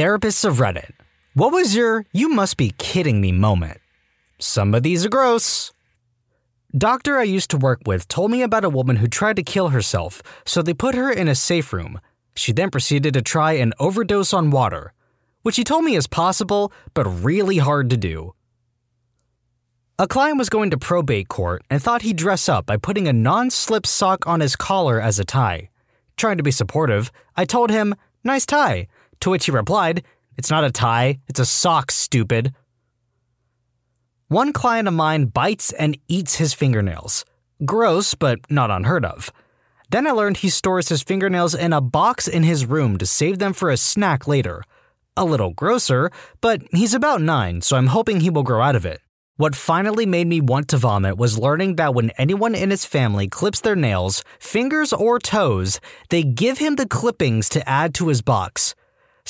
Therapists of Reddit. What was your you must be kidding me moment? Some of these are gross. Doctor I used to work with told me about a woman who tried to kill herself, so they put her in a safe room. She then proceeded to try an overdose on water, which he told me is possible, but really hard to do. A client was going to probate court and thought he'd dress up by putting a non slip sock on his collar as a tie. Trying to be supportive, I told him, Nice tie, to which he replied, It's not a tie, it's a sock, stupid. One client of mine bites and eats his fingernails. Gross, but not unheard of. Then I learned he stores his fingernails in a box in his room to save them for a snack later. A little grosser, but he's about nine, so I'm hoping he will grow out of it. What finally made me want to vomit was learning that when anyone in his family clips their nails, fingers or toes, they give him the clippings to add to his box.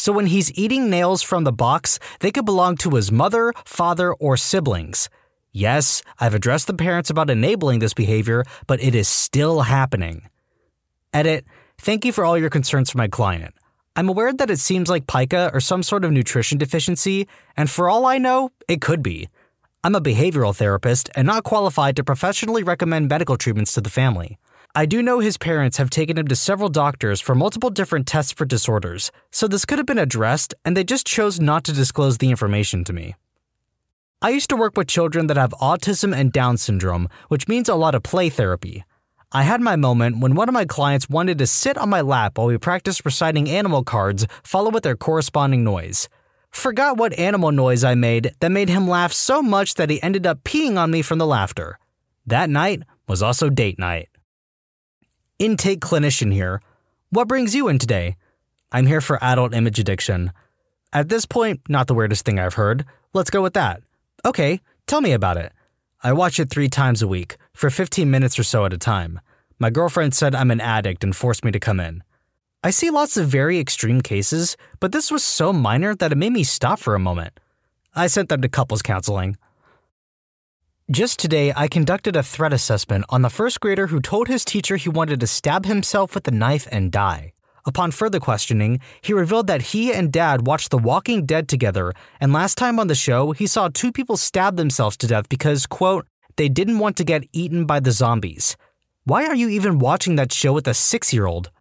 So when he's eating nails from the box, they could belong to his mother, father, or siblings. Yes, I've addressed the parents about enabling this behavior, but it is still happening. Edit, thank you for all your concerns for my client. I'm aware that it seems like pica or some sort of nutrition deficiency, and for all I know, it could be. I'm a behavioral therapist and not qualified to professionally recommend medical treatments to the family. I do know his parents have taken him to several doctors for multiple different tests for disorders, so this could have been addressed and they just chose not to disclose the information to me. I used to work with children that have autism and Down syndrome, which means a lot of play therapy. I had my moment when one of my clients wanted to sit on my lap while we practiced reciting animal cards, followed with their corresponding noise. Forgot what animal noise I made that made him laugh so much that he ended up peeing on me from the laughter. That night was also date night. Intake clinician here. What brings you in today? I'm here for adult image addiction. At this point, not the weirdest thing I've heard. Let's go with that. Okay, tell me about it. I watch it three times a week, for 15 minutes or so at a time. My girlfriend said I'm an addict and forced me to come in. I see lots of very extreme cases, but this was so minor that it made me stop for a moment. I sent them to couples counseling. Just today, I conducted a threat assessment on the first grader who told his teacher he wanted to stab himself with a knife and die. Upon further questioning, he revealed that he and dad watched The Walking Dead together, and last time on the show, he saw two people stab themselves to death because, quote, they didn't want to get eaten by the zombies. Why are you even watching that show with a six year old?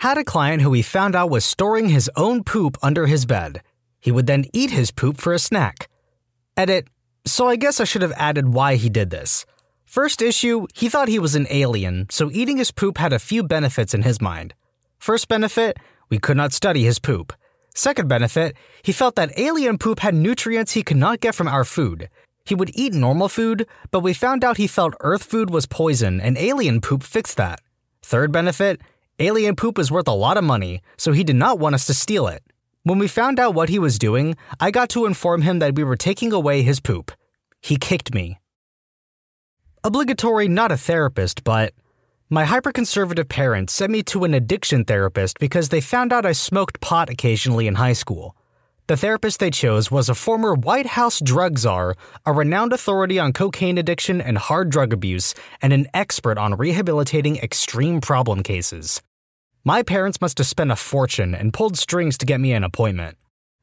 Had a client who he found out was storing his own poop under his bed. He would then eat his poop for a snack. Edit, so I guess I should have added why he did this. First issue, he thought he was an alien, so eating his poop had a few benefits in his mind. First benefit, we could not study his poop. Second benefit, he felt that alien poop had nutrients he could not get from our food. He would eat normal food, but we found out he felt Earth food was poison and alien poop fixed that. Third benefit, alien poop is worth a lot of money, so he did not want us to steal it. When we found out what he was doing, I got to inform him that we were taking away his poop. He kicked me. Obligatory, not a therapist, but my hyperconservative parents sent me to an addiction therapist because they found out I smoked pot occasionally in high school. The therapist they chose was a former White House drug czar, a renowned authority on cocaine addiction and hard drug abuse, and an expert on rehabilitating extreme problem cases. My parents must have spent a fortune and pulled strings to get me an appointment.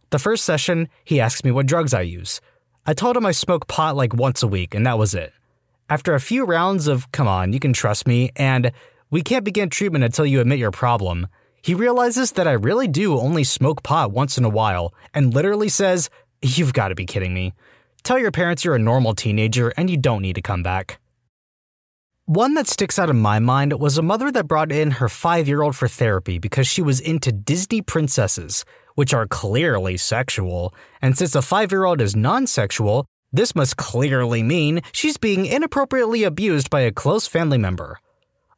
The first session, he asked me what drugs I use. I told him I smoke pot like once a week, and that was it. After a few rounds of, come on, you can trust me, and we can't begin treatment until you admit your problem, he realizes that I really do only smoke pot once in a while and literally says, You've got to be kidding me. Tell your parents you're a normal teenager and you don't need to come back. One that sticks out in my mind was a mother that brought in her five year old for therapy because she was into Disney princesses, which are clearly sexual. And since a five year old is non sexual, this must clearly mean she's being inappropriately abused by a close family member.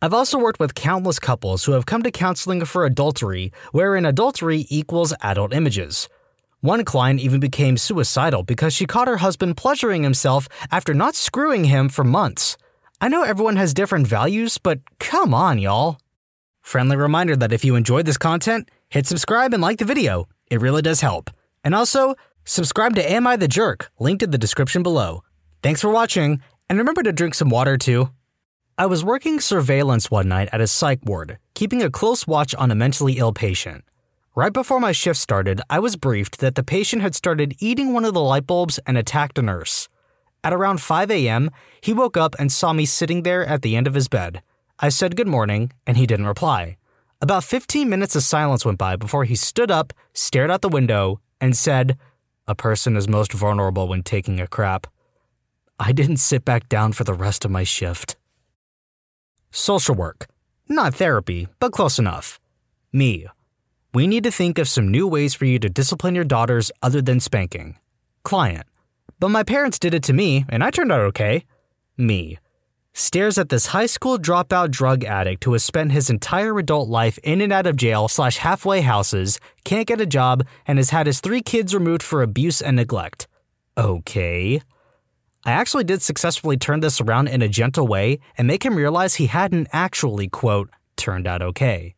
I've also worked with countless couples who have come to counseling for adultery, wherein adultery equals adult images. One client even became suicidal because she caught her husband pleasuring himself after not screwing him for months. I know everyone has different values, but come on, y'all. Friendly reminder that if you enjoyed this content, hit subscribe and like the video. It really does help. And also, subscribe to Am I the Jerk, linked in the description below. Thanks for watching, and remember to drink some water too. I was working surveillance one night at a psych ward, keeping a close watch on a mentally ill patient. Right before my shift started, I was briefed that the patient had started eating one of the light bulbs and attacked a nurse. At around 5 a.m., he woke up and saw me sitting there at the end of his bed. I said good morning, and he didn't reply. About 15 minutes of silence went by before he stood up, stared out the window, and said, A person is most vulnerable when taking a crap. I didn't sit back down for the rest of my shift. Social work. Not therapy, but close enough. Me. We need to think of some new ways for you to discipline your daughters other than spanking. Client. But my parents did it to me, and I turned out okay. Me. Stares at this high school dropout drug addict who has spent his entire adult life in and out of jail slash halfway houses, can't get a job, and has had his three kids removed for abuse and neglect. Okay. I actually did successfully turn this around in a gentle way and make him realize he hadn't actually, quote, turned out okay.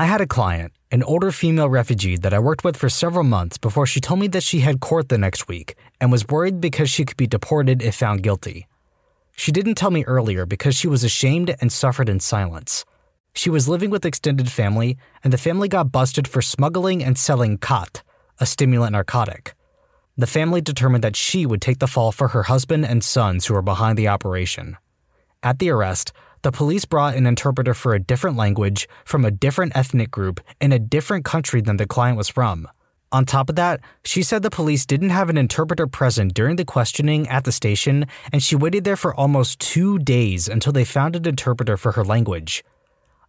I had a client, an older female refugee that I worked with for several months before she told me that she had court the next week and was worried because she could be deported if found guilty. She didn't tell me earlier because she was ashamed and suffered in silence. She was living with extended family, and the family got busted for smuggling and selling khat, a stimulant narcotic. The family determined that she would take the fall for her husband and sons who were behind the operation. At the arrest, the police brought an interpreter for a different language from a different ethnic group in a different country than the client was from. On top of that, she said the police didn't have an interpreter present during the questioning at the station, and she waited there for almost two days until they found an interpreter for her language.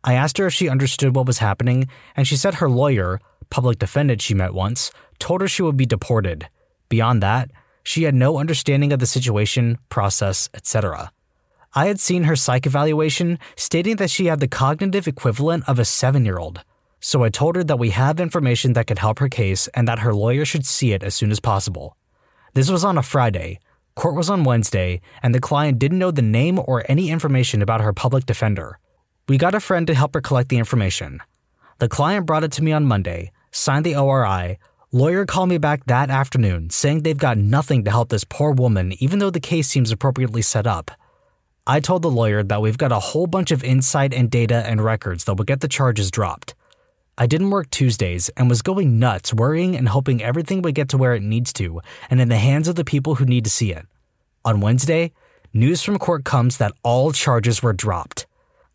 I asked her if she understood what was happening, and she said her lawyer, public defendant she met once, told her she would be deported. Beyond that, she had no understanding of the situation, process, etc. I had seen her psych evaluation stating that she had the cognitive equivalent of a seven year old. So I told her that we have information that could help her case and that her lawyer should see it as soon as possible. This was on a Friday, court was on Wednesday, and the client didn't know the name or any information about her public defender. We got a friend to help her collect the information. The client brought it to me on Monday, signed the ORI, Lawyer called me back that afternoon saying they've got nothing to help this poor woman even though the case seems appropriately set up. I told the lawyer that we've got a whole bunch of insight and data and records that will get the charges dropped. I didn't work Tuesdays and was going nuts worrying and hoping everything would get to where it needs to and in the hands of the people who need to see it. On Wednesday, news from court comes that all charges were dropped.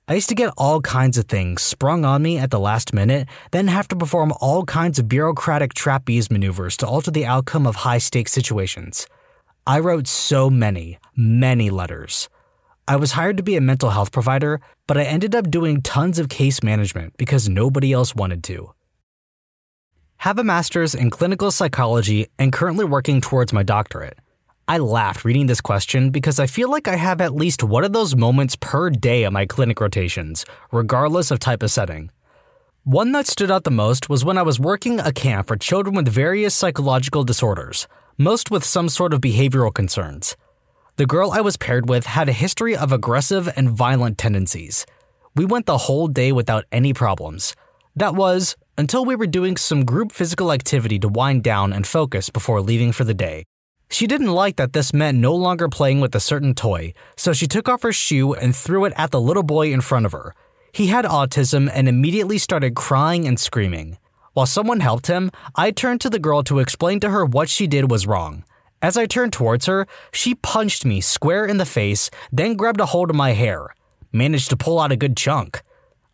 I used to get all kinds of things sprung on me at the last minute, then have to perform all kinds of bureaucratic trapeze maneuvers to alter the outcome of high stakes situations. I wrote so many, many letters. I was hired to be a mental health provider, but I ended up doing tons of case management because nobody else wanted to. Have a master's in clinical psychology and currently working towards my doctorate. I laughed reading this question because I feel like I have at least one of those moments per day at my clinic rotations, regardless of type of setting. One that stood out the most was when I was working a camp for children with various psychological disorders, most with some sort of behavioral concerns. The girl I was paired with had a history of aggressive and violent tendencies. We went the whole day without any problems. That was, until we were doing some group physical activity to wind down and focus before leaving for the day. She didn't like that this meant no longer playing with a certain toy, so she took off her shoe and threw it at the little boy in front of her. He had autism and immediately started crying and screaming. While someone helped him, I turned to the girl to explain to her what she did was wrong. As I turned towards her, she punched me square in the face, then grabbed a hold of my hair. Managed to pull out a good chunk.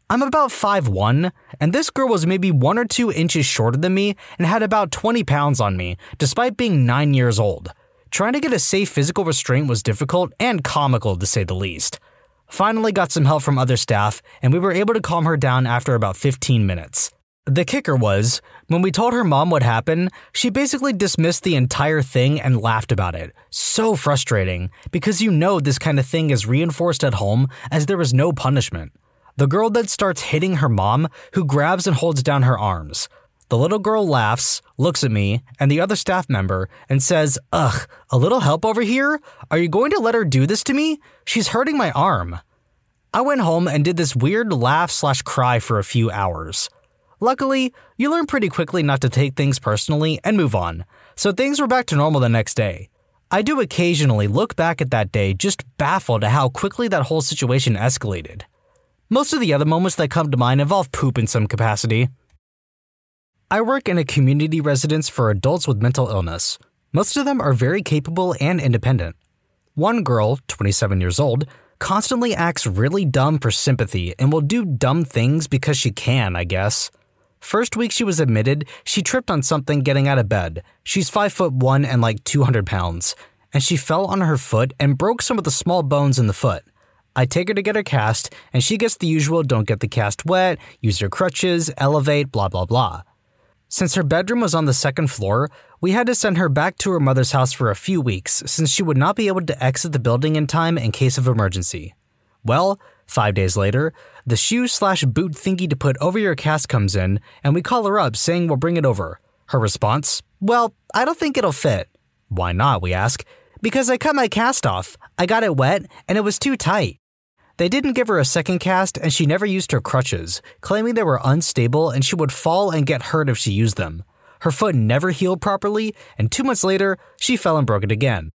I'm about 5'1, and this girl was maybe one or two inches shorter than me and had about 20 pounds on me, despite being 9 years old. Trying to get a safe physical restraint was difficult and comical to say the least. Finally, got some help from other staff, and we were able to calm her down after about 15 minutes. The kicker was, when we told her mom what happened, she basically dismissed the entire thing and laughed about it. So frustrating, because you know this kind of thing is reinforced at home as there is no punishment. The girl then starts hitting her mom, who grabs and holds down her arms. The little girl laughs, looks at me, and the other staff member, and says, Ugh, a little help over here? Are you going to let her do this to me? She's hurting my arm. I went home and did this weird laugh slash cry for a few hours. Luckily, you learn pretty quickly not to take things personally and move on, so things were back to normal the next day. I do occasionally look back at that day just baffled at how quickly that whole situation escalated. Most of the other moments that come to mind involve poop in some capacity. I work in a community residence for adults with mental illness. Most of them are very capable and independent. One girl, 27 years old, constantly acts really dumb for sympathy and will do dumb things because she can, I guess. First week she was admitted, she tripped on something getting out of bed. She's 5 foot 1 and like 200 pounds, and she fell on her foot and broke some of the small bones in the foot. I take her to get her cast, and she gets the usual don't get the cast wet, use your crutches, elevate, blah blah blah. Since her bedroom was on the second floor, we had to send her back to her mother's house for a few weeks since she would not be able to exit the building in time in case of emergency. Well, five days later, the shoe slash boot thingy to put over your cast comes in, and we call her up saying we'll bring it over. Her response, Well, I don't think it'll fit. Why not, we ask. Because I cut my cast off. I got it wet, and it was too tight. They didn't give her a second cast, and she never used her crutches, claiming they were unstable and she would fall and get hurt if she used them. Her foot never healed properly, and two months later, she fell and broke it again.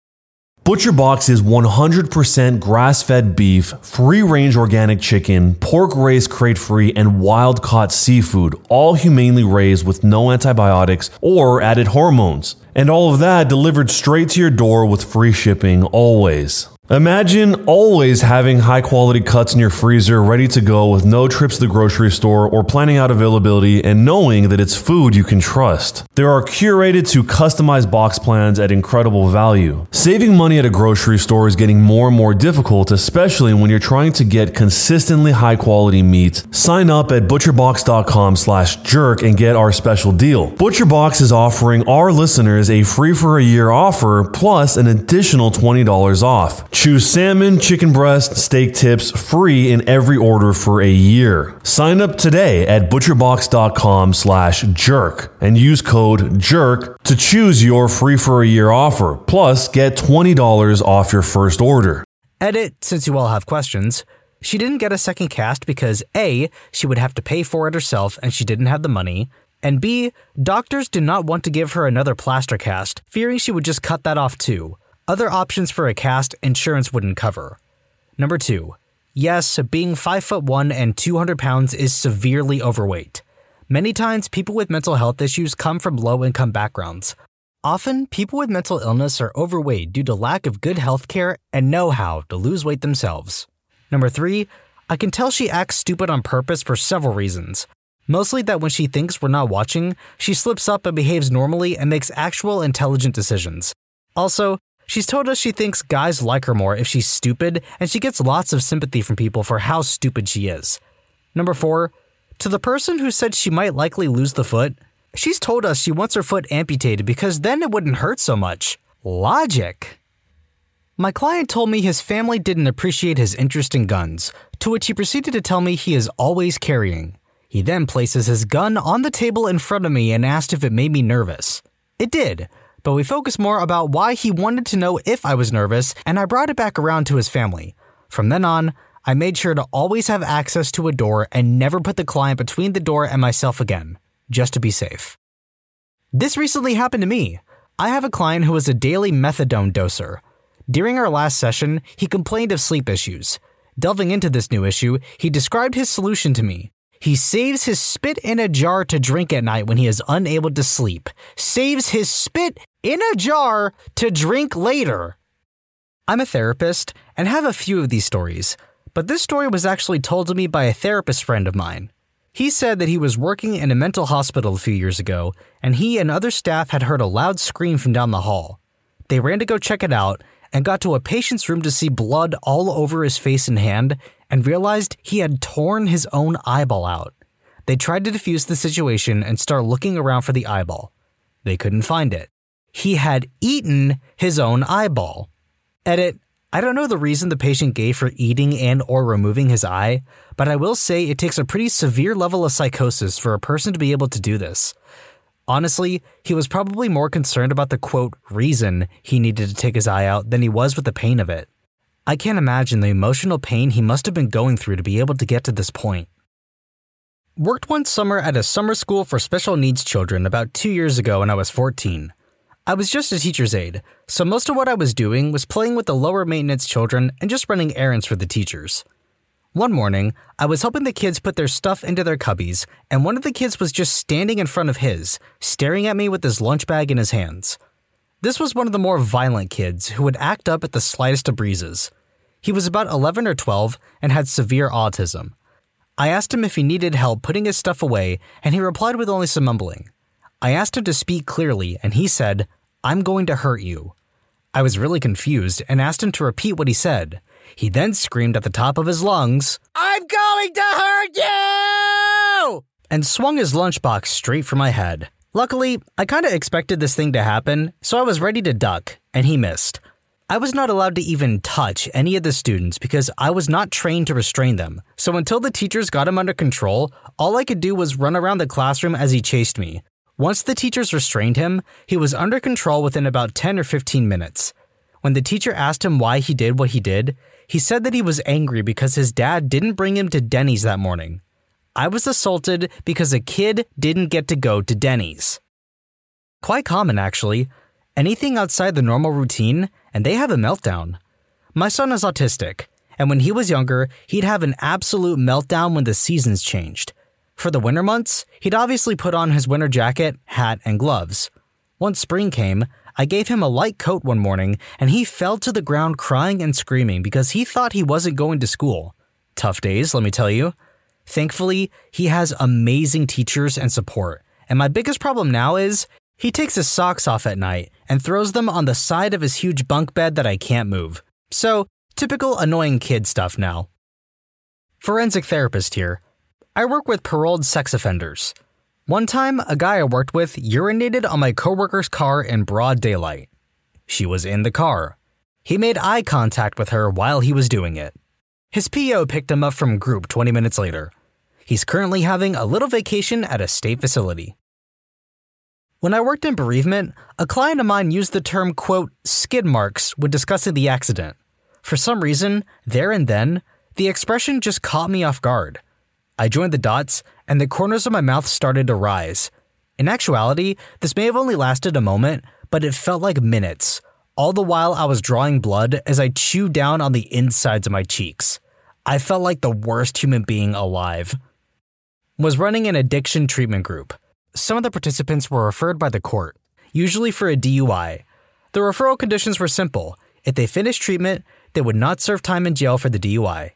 ButcherBox is 100% grass fed beef, free range organic chicken, pork raised crate free, and wild caught seafood, all humanely raised with no antibiotics or added hormones. And all of that delivered straight to your door with free shipping always. Imagine always having high quality cuts in your freezer ready to go with no trips to the grocery store or planning out availability and knowing that it's food you can trust. There are curated to customized box plans at incredible value. Saving money at a grocery store is getting more and more difficult, especially when you're trying to get consistently high quality meat. Sign up at butcherbox.com slash jerk and get our special deal. ButcherBox is offering our listeners a free for a year offer plus an additional $20 off. Choose salmon, chicken breast, steak tips free in every order for a year. Sign up today at butcherbox.com slash jerk and use code JERK to choose your free for a year offer. Plus, get $20 off your first order. Edit, since you all have questions. She didn't get a second cast because A, she would have to pay for it herself and she didn't have the money, and B, doctors did not want to give her another plaster cast, fearing she would just cut that off too. Other options for a cast insurance wouldn't cover. Number two, yes, being 5 foot 1 and 200 pounds is severely overweight. Many times, people with mental health issues come from low income backgrounds. Often, people with mental illness are overweight due to lack of good health care and know how to lose weight themselves. Number three, I can tell she acts stupid on purpose for several reasons. Mostly that when she thinks we're not watching, she slips up and behaves normally and makes actual intelligent decisions. Also, She's told us she thinks guys like her more if she's stupid, and she gets lots of sympathy from people for how stupid she is. Number four, to the person who said she might likely lose the foot, she's told us she wants her foot amputated because then it wouldn't hurt so much. Logic. My client told me his family didn't appreciate his interest in guns, to which he proceeded to tell me he is always carrying. He then places his gun on the table in front of me and asked if it made me nervous. It did, but we focused more about why he wanted to know if I was nervous, and I brought it back around to his family. From then on, I made sure to always have access to a door and never put the client between the door and myself again, just to be safe. This recently happened to me. I have a client who is a daily methadone doser. During our last session, he complained of sleep issues. Delving into this new issue, he described his solution to me. He saves his spit in a jar to drink at night when he is unable to sleep. Saves his spit in a jar to drink later. I'm a therapist and have a few of these stories, but this story was actually told to me by a therapist friend of mine. He said that he was working in a mental hospital a few years ago, and he and other staff had heard a loud scream from down the hall. They ran to go check it out and got to a patient's room to see blood all over his face and hand and realized he had torn his own eyeball out. They tried to defuse the situation and start looking around for the eyeball. They couldn't find it. He had eaten his own eyeball. Edit, I don't know the reason the patient gave for eating and or removing his eye, but I will say it takes a pretty severe level of psychosis for a person to be able to do this. Honestly, he was probably more concerned about the quote reason he needed to take his eye out than he was with the pain of it. I can't imagine the emotional pain he must have been going through to be able to get to this point. Worked one summer at a summer school for special needs children about two years ago when I was 14. I was just a teacher's aide, so most of what I was doing was playing with the lower maintenance children and just running errands for the teachers. One morning, I was helping the kids put their stuff into their cubbies, and one of the kids was just standing in front of his, staring at me with his lunch bag in his hands. This was one of the more violent kids who would act up at the slightest of breezes. He was about 11 or 12 and had severe autism. I asked him if he needed help putting his stuff away, and he replied with only some mumbling. I asked him to speak clearly, and he said, I'm going to hurt you. I was really confused and asked him to repeat what he said. He then screamed at the top of his lungs, I'm going to hurt you! And swung his lunchbox straight for my head. Luckily, I kinda expected this thing to happen, so I was ready to duck, and he missed. I was not allowed to even touch any of the students because I was not trained to restrain them. So until the teachers got him under control, all I could do was run around the classroom as he chased me. Once the teachers restrained him, he was under control within about 10 or 15 minutes. When the teacher asked him why he did what he did, he said that he was angry because his dad didn't bring him to Denny's that morning. I was assaulted because a kid didn't get to go to Denny's. Quite common, actually. Anything outside the normal routine, and they have a meltdown. My son is autistic, and when he was younger, he'd have an absolute meltdown when the seasons changed. For the winter months, he'd obviously put on his winter jacket, hat, and gloves. Once spring came, I gave him a light coat one morning, and he fell to the ground crying and screaming because he thought he wasn't going to school. Tough days, let me tell you. Thankfully, he has amazing teachers and support, and my biggest problem now is he takes his socks off at night and throws them on the side of his huge bunk bed that I can't move. So, typical annoying kid stuff now. Forensic therapist here. I work with paroled sex offenders. One time, a guy I worked with urinated on my coworker's car in broad daylight. She was in the car. He made eye contact with her while he was doing it. His PO picked him up from group 20 minutes later. He's currently having a little vacation at a state facility. When I worked in bereavement, a client of mine used the term, quote, skid marks when discussing the accident. For some reason, there and then, the expression just caught me off guard. I joined the dots, and the corners of my mouth started to rise. In actuality, this may have only lasted a moment, but it felt like minutes, all the while I was drawing blood as I chewed down on the insides of my cheeks. I felt like the worst human being alive. Was running an addiction treatment group. Some of the participants were referred by the court, usually for a DUI. The referral conditions were simple. If they finished treatment, they would not serve time in jail for the DUI.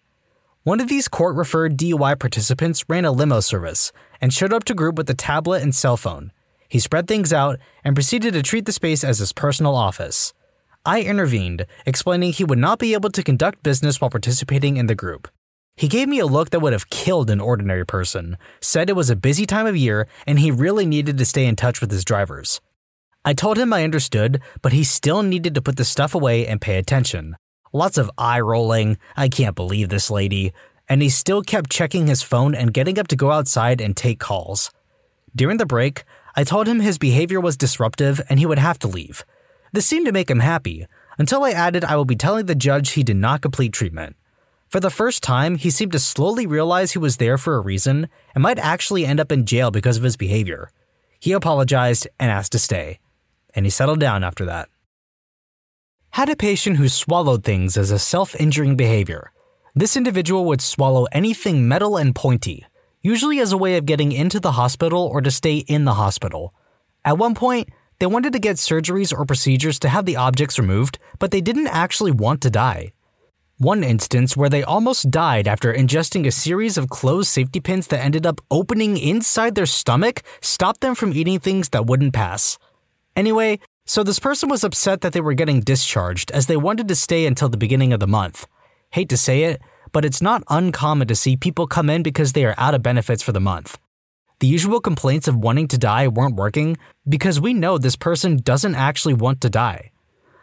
One of these court referred DUI participants ran a limo service and showed up to group with a tablet and cell phone. He spread things out and proceeded to treat the space as his personal office. I intervened, explaining he would not be able to conduct business while participating in the group. He gave me a look that would have killed an ordinary person, said it was a busy time of year and he really needed to stay in touch with his drivers. I told him I understood, but he still needed to put the stuff away and pay attention. Lots of eye rolling, I can't believe this lady, and he still kept checking his phone and getting up to go outside and take calls. During the break, I told him his behavior was disruptive and he would have to leave. This seemed to make him happy, until I added I will be telling the judge he did not complete treatment. For the first time, he seemed to slowly realize he was there for a reason and might actually end up in jail because of his behavior. He apologized and asked to stay, and he settled down after that had a patient who swallowed things as a self injuring behavior. This individual would swallow anything metal and pointy, usually as a way of getting into the hospital or to stay in the hospital. At one point, they wanted to get surgeries or procedures to have the objects removed, but they didn't actually want to die. One instance where they almost died after ingesting a series of closed safety pins that ended up opening inside their stomach stopped them from eating things that wouldn't pass. Anyway, so this person was upset that they were getting discharged as they wanted to stay until the beginning of the month. Hate to say it, but it's not uncommon to see people come in because they are out of benefits for the month. The usual complaints of wanting to die weren't working because we know this person doesn't actually want to die.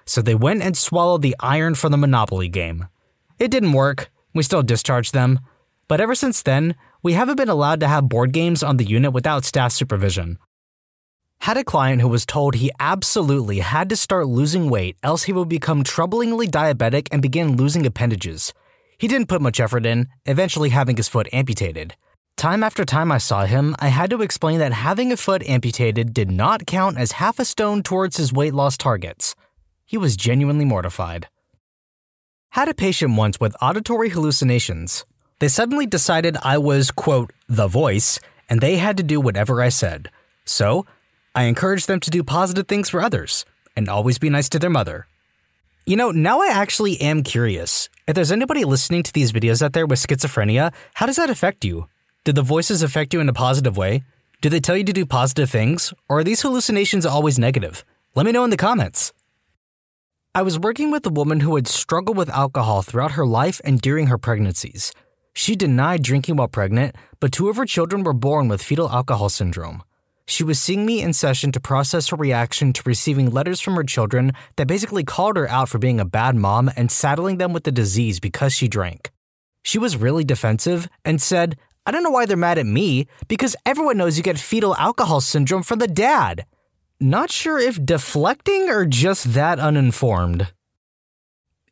So they went and swallowed the iron from the Monopoly game. It didn't work, we still discharged them, but ever since then, we haven't been allowed to have board games on the unit without staff supervision. Had a client who was told he absolutely had to start losing weight, else he would become troublingly diabetic and begin losing appendages. He didn't put much effort in, eventually having his foot amputated. Time after time I saw him, I had to explain that having a foot amputated did not count as half a stone towards his weight loss targets. He was genuinely mortified. Had a patient once with auditory hallucinations. they suddenly decided I was, quote, the voice, and they had to do whatever I said. So, I encouraged them to do positive things for others and always be nice to their mother. You know, now I actually am curious. If there's anybody listening to these videos out there with schizophrenia, how does that affect you? Did the voices affect you in a positive way? Do they tell you to do positive things? Or are these hallucinations always negative? Let me know in the comments. I was working with a woman who had struggled with alcohol throughout her life and during her pregnancies. She denied drinking while pregnant, but two of her children were born with fetal alcohol syndrome. She was seeing me in session to process her reaction to receiving letters from her children that basically called her out for being a bad mom and saddling them with the disease because she drank. She was really defensive and said, I don't know why they're mad at me, because everyone knows you get fetal alcohol syndrome from the dad. Not sure if deflecting or just that uninformed.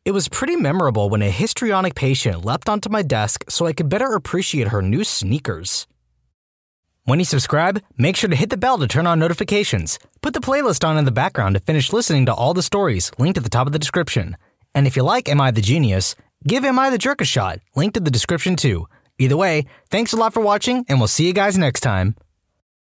It was pretty memorable when a histrionic patient leapt onto my desk so I could better appreciate her new sneakers. When you subscribe, make sure to hit the bell to turn on notifications. Put the playlist on in the background to finish listening to all the stories linked at the top of the description. And if you like Am I the Genius, give Am I the Jerk a shot, linked in the description too. Either way, thanks a lot for watching, and we'll see you guys next time.